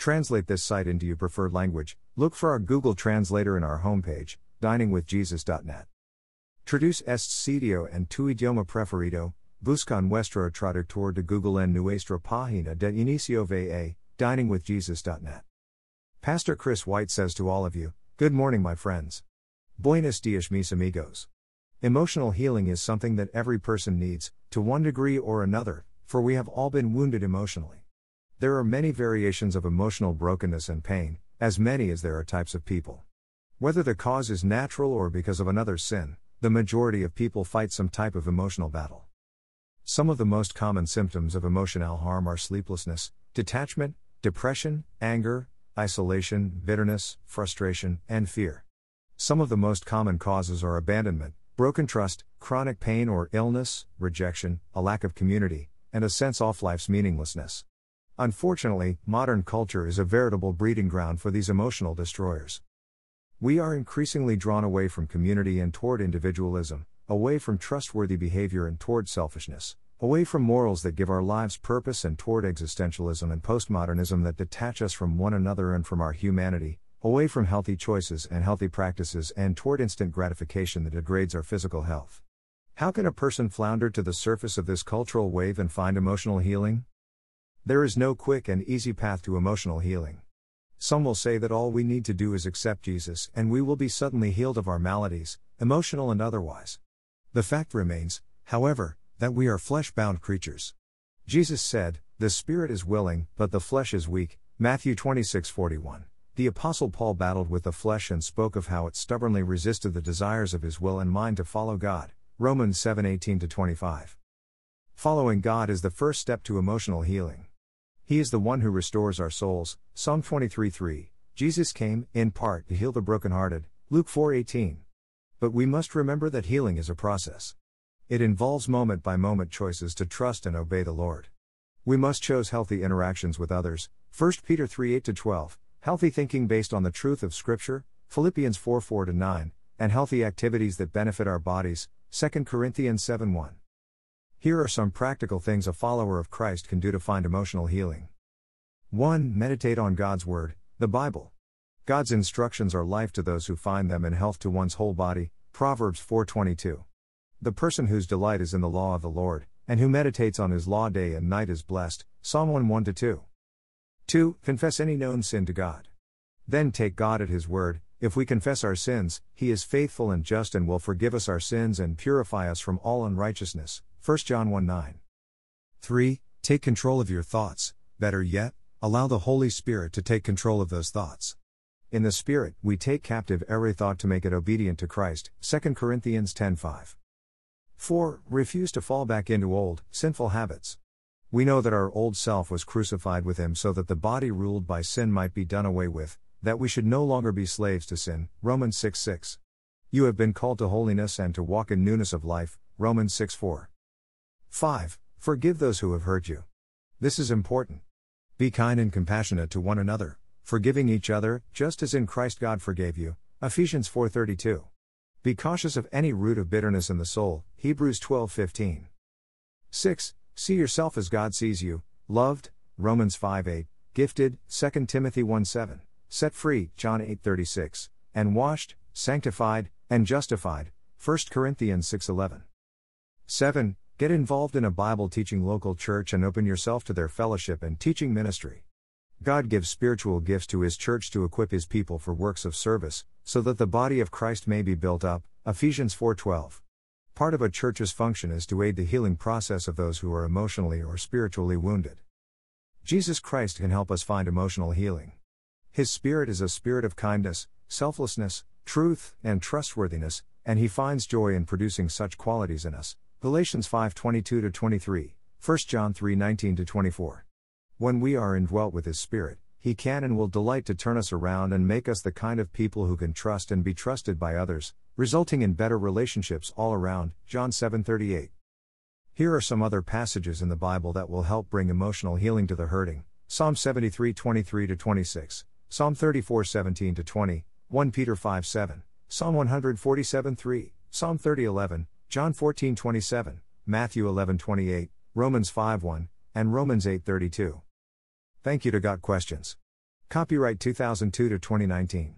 Translate this site into your preferred language. Look for our Google Translator in our homepage, diningwithjesus.net. Traduce este sitio en tu idioma preferido. Busca nuestro traductor de Google en nuestra página de inicio va, diningwithjesus.net. Pastor Chris White says to all of you, Good morning, my friends. Buenos dias, mis amigos. Emotional healing is something that every person needs, to one degree or another, for we have all been wounded emotionally. There are many variations of emotional brokenness and pain, as many as there are types of people. Whether the cause is natural or because of another's sin, the majority of people fight some type of emotional battle. Some of the most common symptoms of emotional harm are sleeplessness, detachment, depression, anger, isolation, bitterness, frustration, and fear. Some of the most common causes are abandonment, broken trust, chronic pain or illness, rejection, a lack of community, and a sense of life's meaninglessness. Unfortunately, modern culture is a veritable breeding ground for these emotional destroyers. We are increasingly drawn away from community and toward individualism, away from trustworthy behavior and toward selfishness, away from morals that give our lives purpose and toward existentialism and postmodernism that detach us from one another and from our humanity, away from healthy choices and healthy practices and toward instant gratification that degrades our physical health. How can a person flounder to the surface of this cultural wave and find emotional healing? There is no quick and easy path to emotional healing. Some will say that all we need to do is accept Jesus and we will be suddenly healed of our maladies, emotional and otherwise. The fact remains, however, that we are flesh bound creatures. Jesus said, The spirit is willing, but the flesh is weak. Matthew 26 41. The Apostle Paul battled with the flesh and spoke of how it stubbornly resisted the desires of his will and mind to follow God. Romans 7:18 25. Following God is the first step to emotional healing. He is the one who restores our souls. Psalm 23:3. Jesus came in part to heal the brokenhearted. Luke 4:18. But we must remember that healing is a process. It involves moment by moment choices to trust and obey the Lord. We must choose healthy interactions with others. 1 Peter 3 8 12, Healthy thinking based on the truth of Scripture, Philippians 4 4 9, and healthy activities that benefit our bodies, 2 Corinthians 7 1. Here are some practical things a follower of Christ can do to find emotional healing. 1. Meditate on God's Word, the Bible. God's instructions are life to those who find them and health to one's whole body, Proverbs 4:22. The person whose delight is in the law of the Lord, and who meditates on his law day and night is blessed, Psalm 1 1 2. 2. Confess any known sin to God. Then take God at His word, if we confess our sins, He is faithful and just and will forgive us our sins and purify us from all unrighteousness. 1 John 1 9. 3. Take control of your thoughts, better yet, allow the Holy Spirit to take control of those thoughts. In the Spirit, we take captive every thought to make it obedient to Christ. 2 Corinthians 10 5. 4. Refuse to fall back into old, sinful habits. We know that our old self was crucified with him so that the body ruled by sin might be done away with, that we should no longer be slaves to sin. Romans 6 6. You have been called to holiness and to walk in newness of life. Romans 6 4. 5. Forgive those who have hurt you. This is important. Be kind and compassionate to one another, forgiving each other, just as in Christ God forgave you. Ephesians 4:32. Be cautious of any root of bitterness in the soul. Hebrews 12:15. 6. See yourself as God sees you, loved, Romans 5 8, gifted, 2 Timothy 1 7, set free, John 8 36, and washed, sanctified, and justified, 1 Corinthians 6:11. 7. Get involved in a Bible teaching local church and open yourself to their fellowship and teaching ministry. God gives spiritual gifts to His church to equip His people for works of service, so that the body of Christ may be built up. Ephesians 4:12. Part of a church's function is to aid the healing process of those who are emotionally or spiritually wounded. Jesus Christ can help us find emotional healing. His Spirit is a spirit of kindness, selflessness, truth, and trustworthiness, and he finds joy in producing such qualities in us. Galatians 5:22 23, 1 John 3:19 24. When we are indwelt with his Spirit, he can and will delight to turn us around and make us the kind of people who can trust and be trusted by others, resulting in better relationships all around. John 7:38. Here are some other passages in the Bible that will help bring emotional healing to the hurting. Psalm 73:23 to 26, Psalm 34:17 to 20, 1 Peter 5:7, Psalm 147:3, Psalm 30:11, John 14:27, Matthew 11:28, Romans 5:1, and Romans 8:32. Thank you to Got Questions. Copyright 2002 to 2019.